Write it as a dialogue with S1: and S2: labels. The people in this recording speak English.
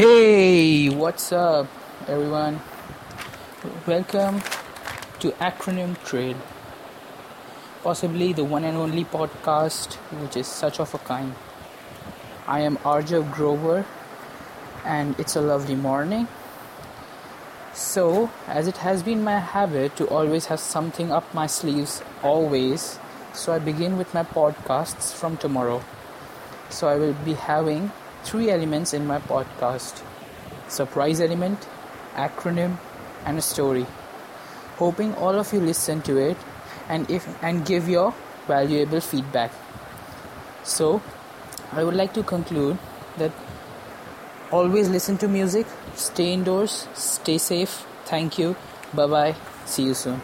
S1: Hey, what's up, everyone? Welcome to Acronym Trade, possibly the one and only podcast which is such of a kind. I am Arjav Grover, and it's a lovely morning. So, as it has been my habit to always have something up my sleeves, always, so I begin with my podcasts from tomorrow. So, I will be having three elements in my podcast surprise element, acronym, and a story. Hoping all of you listen to it and if and give your valuable feedback. So, I would like to conclude that always listen to music, stay indoors, stay safe. Thank you. Bye bye. See you soon.